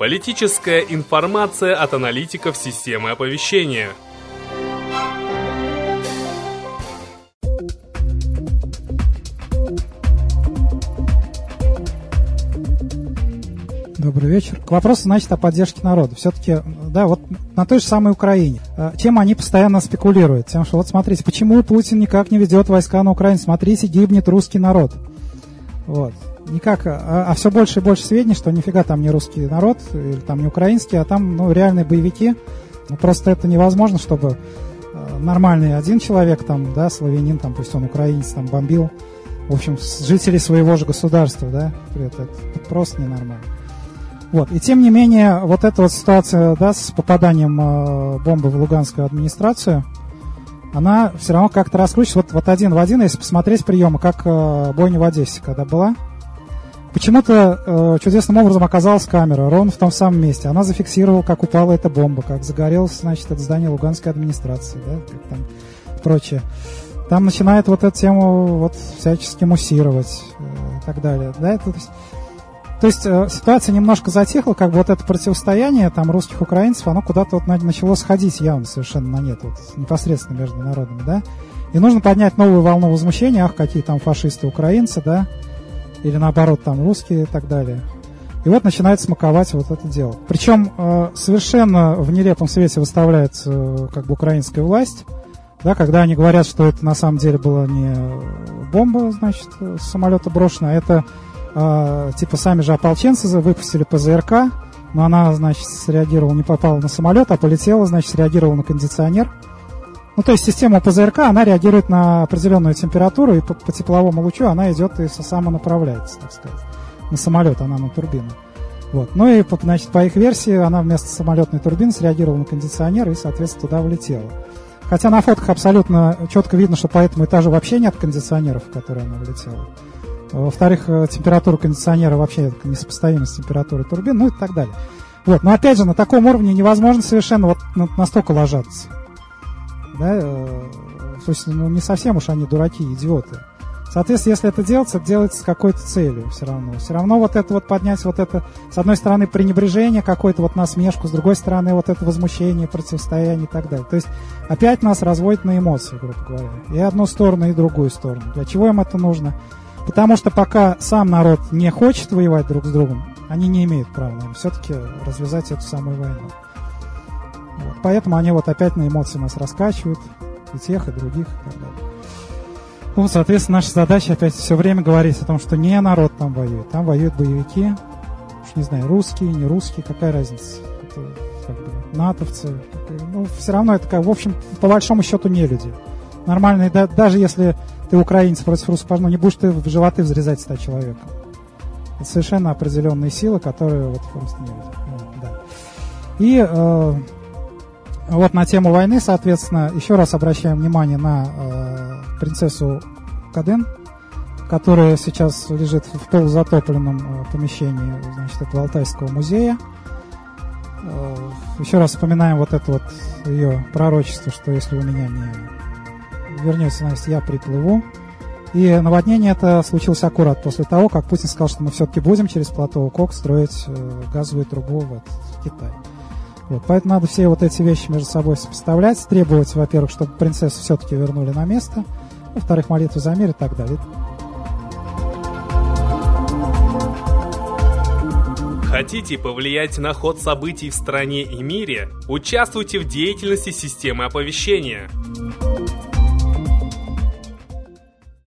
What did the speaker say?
Политическая информация от аналитиков системы оповещения. Добрый вечер. К вопросу, значит, о поддержке народа. Все-таки, да, вот на той же самой Украине. А, чем они постоянно спекулируют? Тем, что вот смотрите, почему Путин никак не ведет войска на Украину? Смотрите, гибнет русский народ. Вот никак, а, а все больше и больше сведений, что нифига там не русский народ, или там не украинский, а там ну, реальные боевики. Ну, просто это невозможно, чтобы э, нормальный один человек, там, да, славянин, там, пусть он украинец, там, бомбил, в общем, жителей своего же государства, да, это, это просто ненормально. Вот. И тем не менее, вот эта вот ситуация, да, с попаданием э, бомбы в луганскую администрацию, она все равно как-то раскручивается. Вот, вот один в один, если посмотреть приемы, как э, бойня в Одессе, когда была, Почему-то э, чудесным образом оказалась камера ровно в том самом месте. Она зафиксировала, как упала эта бомба, как загорелось, значит, это здание Луганской администрации, да, как там прочее. Там начинает вот эту тему вот всячески муссировать э, и так далее. Да, это, то есть, то есть э, ситуация немножко затихла, как бы вот это противостояние там русских украинцев, оно куда-то вот начало сходить явно совершенно на нет, вот, непосредственно между народами, да. И нужно поднять новую волну возмущения, ах, какие там фашисты украинцы, да, или наоборот там русские и так далее. И вот начинает смаковать вот это дело. Причем э, совершенно в нелепом свете выставляется э, как бы украинская власть, да, когда они говорят, что это на самом деле была не бомба, значит, с самолета брошена, а это э, типа сами же ополченцы выпустили ПЗРК, но она, значит, среагировала, не попала на самолет, а полетела, значит, среагировала на кондиционер. Ну, то есть система ПЗРК, она реагирует на определенную температуру, и по, по тепловому лучу она идет и самонаправляется, так сказать. На самолет, она на турбину. Вот. Ну и, значит, по их версии, она вместо самолетной турбины среагировала на кондиционер и, соответственно, туда влетела. Хотя на фотках абсолютно четко видно, что по этому этажу вообще нет кондиционеров, в которые она влетела. Во-вторых, э, температура кондиционера вообще несопоставима с температурой турбин, ну и так далее. Вот. Но опять же, на таком уровне невозможно совершенно вот настолько ложаться да, э, то есть, ну, не совсем уж они дураки, идиоты. Соответственно, если это делается, это делается с какой-то целью все равно. Все равно вот это вот поднять вот это, с одной стороны, пренебрежение, какое-то вот насмешку, с другой стороны, вот это возмущение, противостояние и так далее. То есть опять нас разводит на эмоции, грубо говоря. И одну сторону, и другую сторону. Для чего им это нужно? Потому что пока сам народ не хочет воевать друг с другом, они не имеют права, наверное, все-таки развязать эту самую войну. Вот. Поэтому они вот опять на эмоции нас раскачивают, и тех, и других, и так далее. Ну, соответственно, наша задача опять все время говорить о том, что не народ там воюет, там воюют боевики, уж не знаю, русские, не русские, какая разница. Это как бы натовцы. Ну, все равно это, как, в общем, по большому счету не люди. Нормальные, да, даже если ты украинец против русского, не будешь ты в животы взрезать 100 человека. Это совершенно определенные силы, которые вот просто не люди. Да. И э, вот на тему войны, соответственно, еще раз обращаем внимание на э, принцессу Каден, которая сейчас лежит в полузатопленном э, помещении значит, этого Алтайского музея. Э, еще раз вспоминаем вот это вот ее пророчество, что если у меня не вернется Настя, я приплыву. И наводнение это случилось аккурат после того, как Путин сказал, что мы все-таки будем через плато Кок строить э, газовую трубу в, в Китай. Вот, поэтому надо все вот эти вещи между собой сопоставлять, требовать, во-первых, чтобы принцессу все-таки вернули на место, во-вторых, молитву за мир и так далее. Хотите повлиять на ход событий в стране и мире? Участвуйте в деятельности системы оповещения.